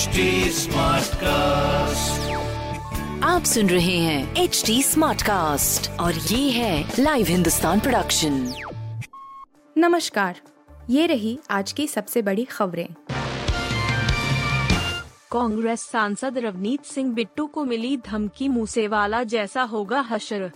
HD cast आप सुन रहे हैं एच डी स्मार्ट कास्ट और ये है लाइव हिंदुस्तान प्रोडक्शन नमस्कार ये रही आज की सबसे बड़ी खबरें। कांग्रेस सांसद रवनीत सिंह बिट्टू को मिली धमकी मूसेवाला जैसा होगा हशर।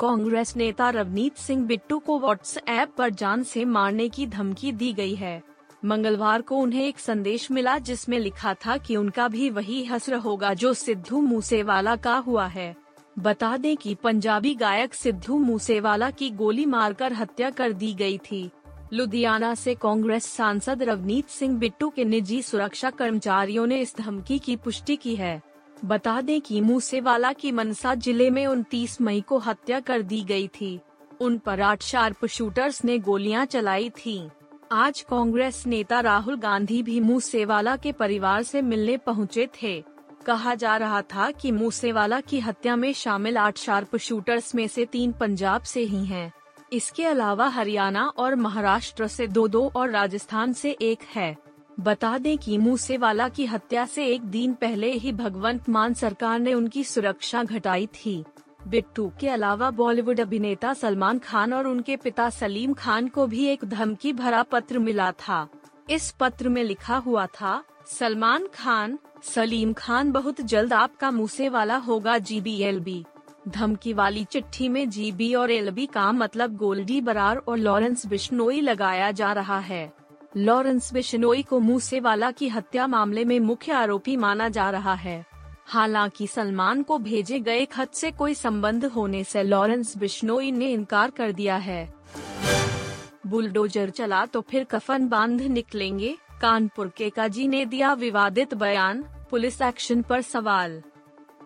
कांग्रेस नेता रवनीत सिंह बिट्टू को व्हाट्सएप पर जान से मारने की धमकी दी गई है। मंगलवार को उन्हें एक संदेश मिला जिसमें लिखा था कि उनका भी वही हसर होगा जो सिद्धू मूसेवाला का हुआ है। बता दें कि पंजाबी गायक सिद्धू मूसेवाला की गोली मारकर हत्या कर दी गई थी। लुधियाना से कांग्रेस सांसद रवनीत सिंह बिट्टू के निजी सुरक्षा कर्मचारियों ने इस धमकी की पुष्टि की है। बता दें कि मूसेवाला की मनसा ज़िले में 29 मई को हत्या कर दी गई थी। उन पर आठ शार्प शूटर्स ने गोलियाँ चलाई थीं। आज कांग्रेस नेता राहुल गांधी भी मूसेवाला के परिवार से मिलने पहुँचे थे। कहा जा रहा था कि मूसेवाला की हत्या में शामिल आठ शार्प शूटर्स में से तीन पंजाब से ही हैं। इसके अलावा हरियाणा और महाराष्ट्र से दो दो और राजस्थान से एक है। बता दें कि मूसेवाला की हत्या से एक दिन पहले ही भगवंत मान सरकार ने उनकी सुरक्षा घटाई थी। बिट्टू के अलावा बॉलीवुड अभिनेता सलमान खान और उनके पिता सलीम खान को भी एक धमकी भरा पत्र मिला था। इस पत्र में लिखा हुआ था, सलमान खान, सलीम खान बहुत जल्द आपका मुसे वाला होगा जी बी एल बी धमकी वाली चिट्ठी में जी बी और एल बी का मतलब गोल्डी बरार और लॉरेंस बिश्नोई लगाया जा रहा है। लॉरेंस बिश्नोई को मूसेवाला की हत्या मामले में मुख्य आरोपी माना जा रहा है। हालाँकि सलमान को भेजे गए खत से कोई संबंध होने से लॉरेंस बिश्नोई ने इनकार कर दिया है। बुलडोजर चला तो फिर कफन बाँध निकलेंगे। कानपुर के काजी ने दिया विवादित बयान, पुलिस एक्शन पर सवाल।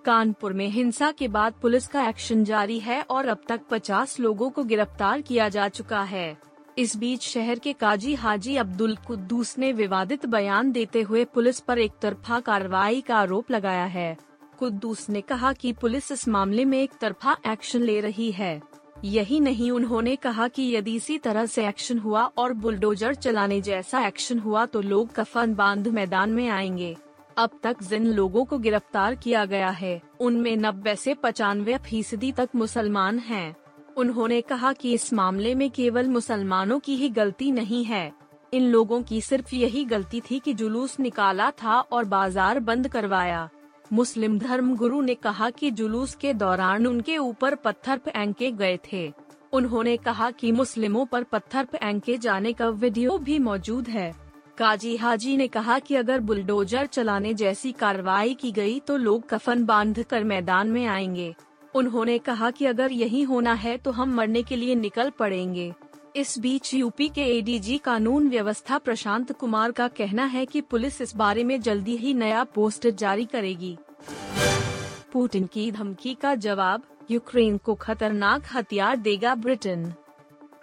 कानपुर में हिंसा के बाद पुलिस का एक्शन जारी है और अब तक 50 लोगों को गिरफ़्तार किया जा चुका है। इस बीच शहर के काजी हाजी अब्दुल कुद्दूस ने विवादित बयान देते हुए पुलिस पर एक तरफा कार्रवाई का आरोप लगाया है। कुद्दूस ने कहा कि पुलिस इस मामले में एक तरफा एक्शन ले रही है। यही नहीं, उन्होंने कहा कि यदि इसी तरह से एक्शन हुआ और बुलडोजर चलाने जैसा एक्शन हुआ तो लोग कफन बाँध मैदान में आएँगे। अब तक जिन लोगों को गिरफ़्तार किया गया है, उनमें नब्बे से पचानवे फ़ीसदी तक मुसलमान हैं। उन्होंने कहा कि इस मामले में केवल मुसलमानों की ही गलती नहीं है। इन लोगों की सिर्फ़ यही गलती थी कि जुलूस निकाला था और बाज़ार बंद करवाया। मुस्लिम धर्म गुरु ने कहा कि जुलूस के दौरान उनके ऊपर पत्थर फेंके गए थे। उन्होंने कहा कि मुस्लिमों पर पत्थर फेंके जाने का वीडियो भी मौजूद है। काजी हाजी ने कहा कि अगर बुलडोजर चलाने जैसी कार्रवाई की गई तो लोग कफन बाँध कर मैदान में आएँगे। उन्होंने कहा कि अगर यही होना है तो हम मरने के लिए निकल पड़ेंगे। इस बीच यूपी के एडीजी कानून व्यवस्था प्रशांत कुमार का कहना है कि पुलिस इस बारे में जल्दी ही नया पोस्ट जारी करेगी। पुतिन की धमकी का जवाब, यूक्रेन को खतरनाक हथियार देगा ब्रिटेन।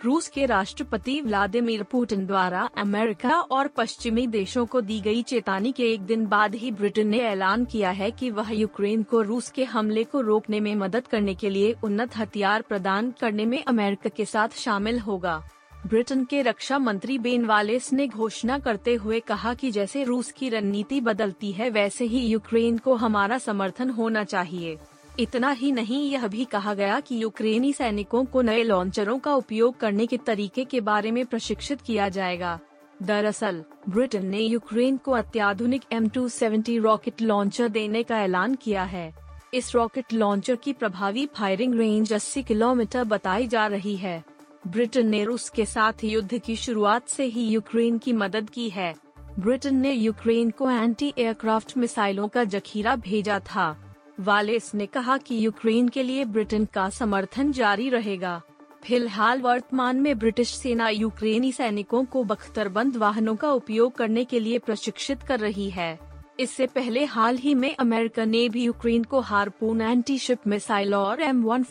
रूस के राष्ट्रपति व्लादिमीर पुतिन द्वारा अमेरिका और पश्चिमी देशों को दी गई चेतावनी के एक दिन बाद ही ब्रिटेन ने ऐलान किया है कि वह यूक्रेन को रूस के हमले को रोकने में मदद करने के लिए उन्नत हथियार प्रदान करने में अमेरिका के साथ शामिल होगा। ब्रिटेन के रक्षा मंत्री बेन वालेस ने घोषणा करते हुए कहा कि जैसे रूस की रणनीति बदलती है, वैसे ही यूक्रेन को हमारा समर्थन होना चाहिए। इतना ही नहीं, यह भी कहा गया कि यूक्रेनी सैनिकों को नए लॉन्चरों का उपयोग करने के तरीके के बारे में प्रशिक्षित किया जाएगा। दरअसल, ब्रिटेन ने यूक्रेन को अत्याधुनिक M270 रॉकेट लॉन्चर देने का ऐलान किया है। इस रॉकेट लॉन्चर की प्रभावी फायरिंग रेंज 80 किलोमीटर बताई जा रही है। ब्रिटेन ने रूस के साथ युद्ध की शुरुआत से ही यूक्रेन की मदद की है। ब्रिटेन ने यूक्रेन को एंटी एयरक्राफ्ट मिसाइलों का जखीरा भेजा था। वालेस ने कहा कि यूक्रेन के लिए ब्रिटेन का समर्थन जारी रहेगा। फ़िलहाल वर्तमान में ब्रिटिश सेना यूक्रेनी सैनिकों को बख्तरबंद वाहनों का उपयोग करने के लिए प्रशिक्षित कर रही है। इससे पहले हाल ही में अमेरिका ने भी यूक्रेन को हारपून एंटी शिप मिसाइल और M one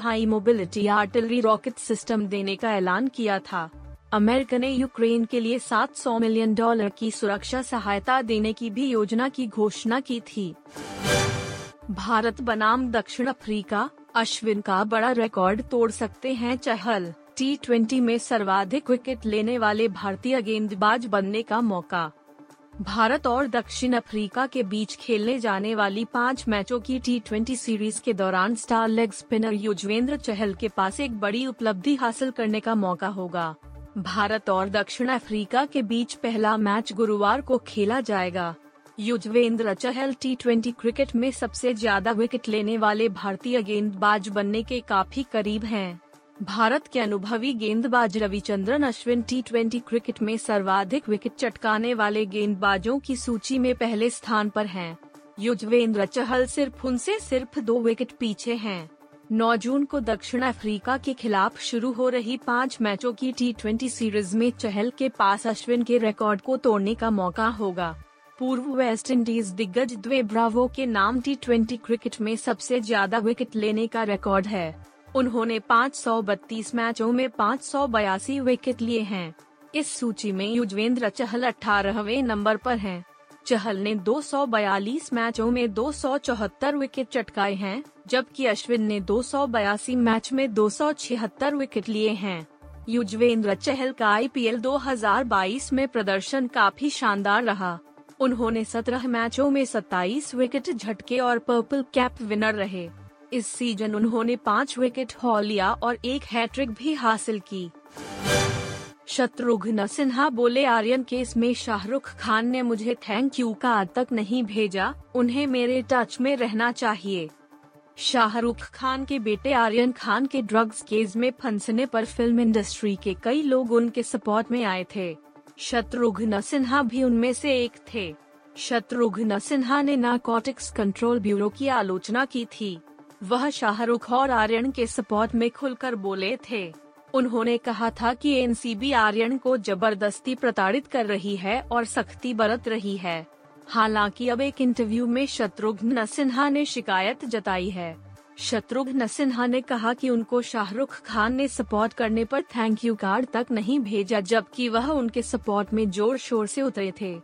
high mobility artillery rocket system देने का ऐलान किया था। अमेरिका ने यूक्रेन के लिए 700 मिलियन डॉलर की सुरक्षा सहायता देने की भी योजना की घोषणा की थी। भारत बनाम दक्षिण अफ्रीका, अश्विन का बड़ा रिकॉर्ड तोड़ सकते हैं चहल। टी ट्वेंटी में सर्वाधिक विकेट लेने वाले भारतीय गेंदबाज बनने का मौका। भारत और दक्षिण अफ्रीका के बीच खेलने जाने वाली पाँच मैचों की टी ट्वेंटी सीरीज़ के दौरान star leg spinner Yuzvendra Chahal के पास एक बड़ी उपलब्धि हासिल करने का मौका होगा। भारत और दक्षिण अफ्रीका के बीच पहला मैच गुरुवार को खेला जाएगा। Yuzvendra Chahal T twenty cricket में सबसे ज़्यादा विकेट लेने वाले भारतीय गेंदबाज बनने के काफ़ी करीब हैं। भारत के अनुभवी गेंदबाज Ravichandran Ashwin T twenty cricket में सर्वाधिक विकेट चटकाने वाले गेंदबाजों की सूची में पहले स्थान पर हैं। युजवेंद्र चहल सिर्फ़ उनसे सिर्फ़ दो विकेट पीछे हैं 9 जून को दक्षिण अफ्रीका के खिलाफ शुरू हो रही पाँच मैचों की टी सीरीज़ में चहल के पास अश्विन के रिकॉर्ड को तोड़ने का मौका होगा पूर्व वेस्ट इंडीज दिग्गज द्वे ब्रावो के नाम टी ट्वेंटी क्रिकेट में सबसे ज़्यादा विकेट लेने का रिकॉर्ड है। उन्होंने 532 मैचों में पाँच सौ बयासी विकेट लिए हैं। इस सूची में युजवेंद्र चहल अठारहवे नंबर पर हैं। चहल ने 242 मैचों में दो सौ चौहत्तर विकेट चटकाए हैं, जबकि अश्विन ने दो सौ बयासी मैच में दो सौ छिहत्तर विकेट लिए हैं। युजवेंद्र चहल का आईपीएल 2022 में प्रदर्शन काफ़ी शानदार रहा। उन्होंने 17 मैचों में 27 विकेट झटके और पर्पल कैप विनर रहे। इस सीज़न उन्होंने पाँच विकेट हॉ लिया और एक हैट्रिक भी हासिल की। शत्रुघ्न सिन्हा बोले, आर्यन केस में शाहरुख खान ने मुझे थैंक यू का आज तक नहीं भेजा, उन्हें मेरे टच में रहना चाहिए। शाहरुख खान के बेटे आर्यन खान के ड्रग्स केस में फंसने पर फ़िल्म इंडस्ट्री के कई लोग उनके सपोर्ट में आए थे। शत्रुघ्न सिन्हा भी उनमें से एक थे। शत्रुघ्न सिन्हा ने नार्कोटिक्स कंट्रोल ब्यूरो की आलोचना की थी। वह शाहरुख और आर्यन के सपोर्ट में खुलकर बोले थे। उन्होंने कहा था कि एनसीबी आर्यन को ज़बरदस्ती प्रताड़ित कर रही है और सख्ती बरत रही है। हालाँकि अब एक इंटरव्यू में शत्रुघ्न सिन्हा ने शिकायत जताई है। शत्रुघ्न सिन्हा ने कहा कि उनको शाहरुख खान ने सपोर्ट करने पर थैंक यू कार्ड तक नहीं भेजा, जबकि वह उनके सपोर्ट में ज़ोर शोर से उतरे थे।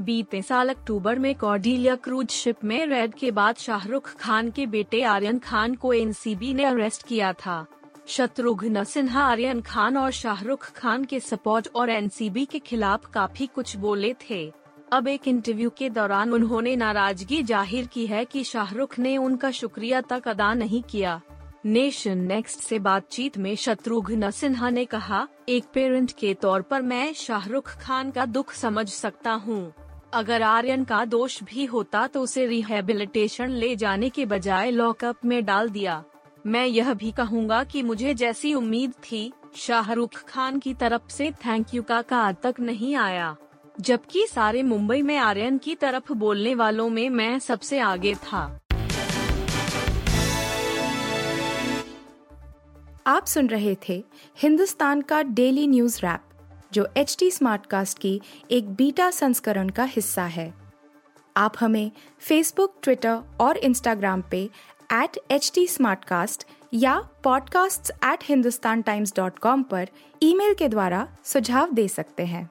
बीते साल अक्टूबर में कॉर्डिलिया क्रूज शिप में रेड के बाद शाहरुख खान के बेटे आर्यन खान को एनसीबी ने अरेस्ट किया था। शत्रुघ्न सिन्हा, आर्यन खान और शाहरुख खान के सपोर्ट और एनसीबी के खिलाफ काफ़ी कुछ बोले थे। अब एक इंटरव्यू के दौरान उन्होंने नाराज़गी ज़ाहिर की है कि शाहरुख ने उनका शुक्रिया तक अदा नहीं किया। नेशन नेक्स्ट से बातचीत में शत्रुघ्न सिन्हा ने कहा, एक पेरेंट के तौर पर मैं शाहरुख खान का दुख समझ सकता हूँ। अगर आर्यन का दोष भी होता तो उसे रिहेबिलिटेशन ले जाने के बजाय लॉकअप में डाल दिया। मैं यह भी कहूँगा कि मुझे जैसी उम्मीद थी, शाहरुख खान की तरफ़ से थैंक यू का आज तक नहीं आया। जबकि सारे मुंबई में आर्यन की तरफ़ बोलने वालों में मैं सबसे आगे था। आप सुन रहे थे हिंदुस्तान का डेली न्यूज़ रैप, जो एच टी स्मार्ट कास्ट की एक बीटा संस्करण का हिस्सा है। आप हमें फेसबुक ट्विटर और इंस्टाग्राम पे एट एच टी या podcasts@hindustantimes.com पर ईमेल के द्वारा सुझाव दे सकते हैं।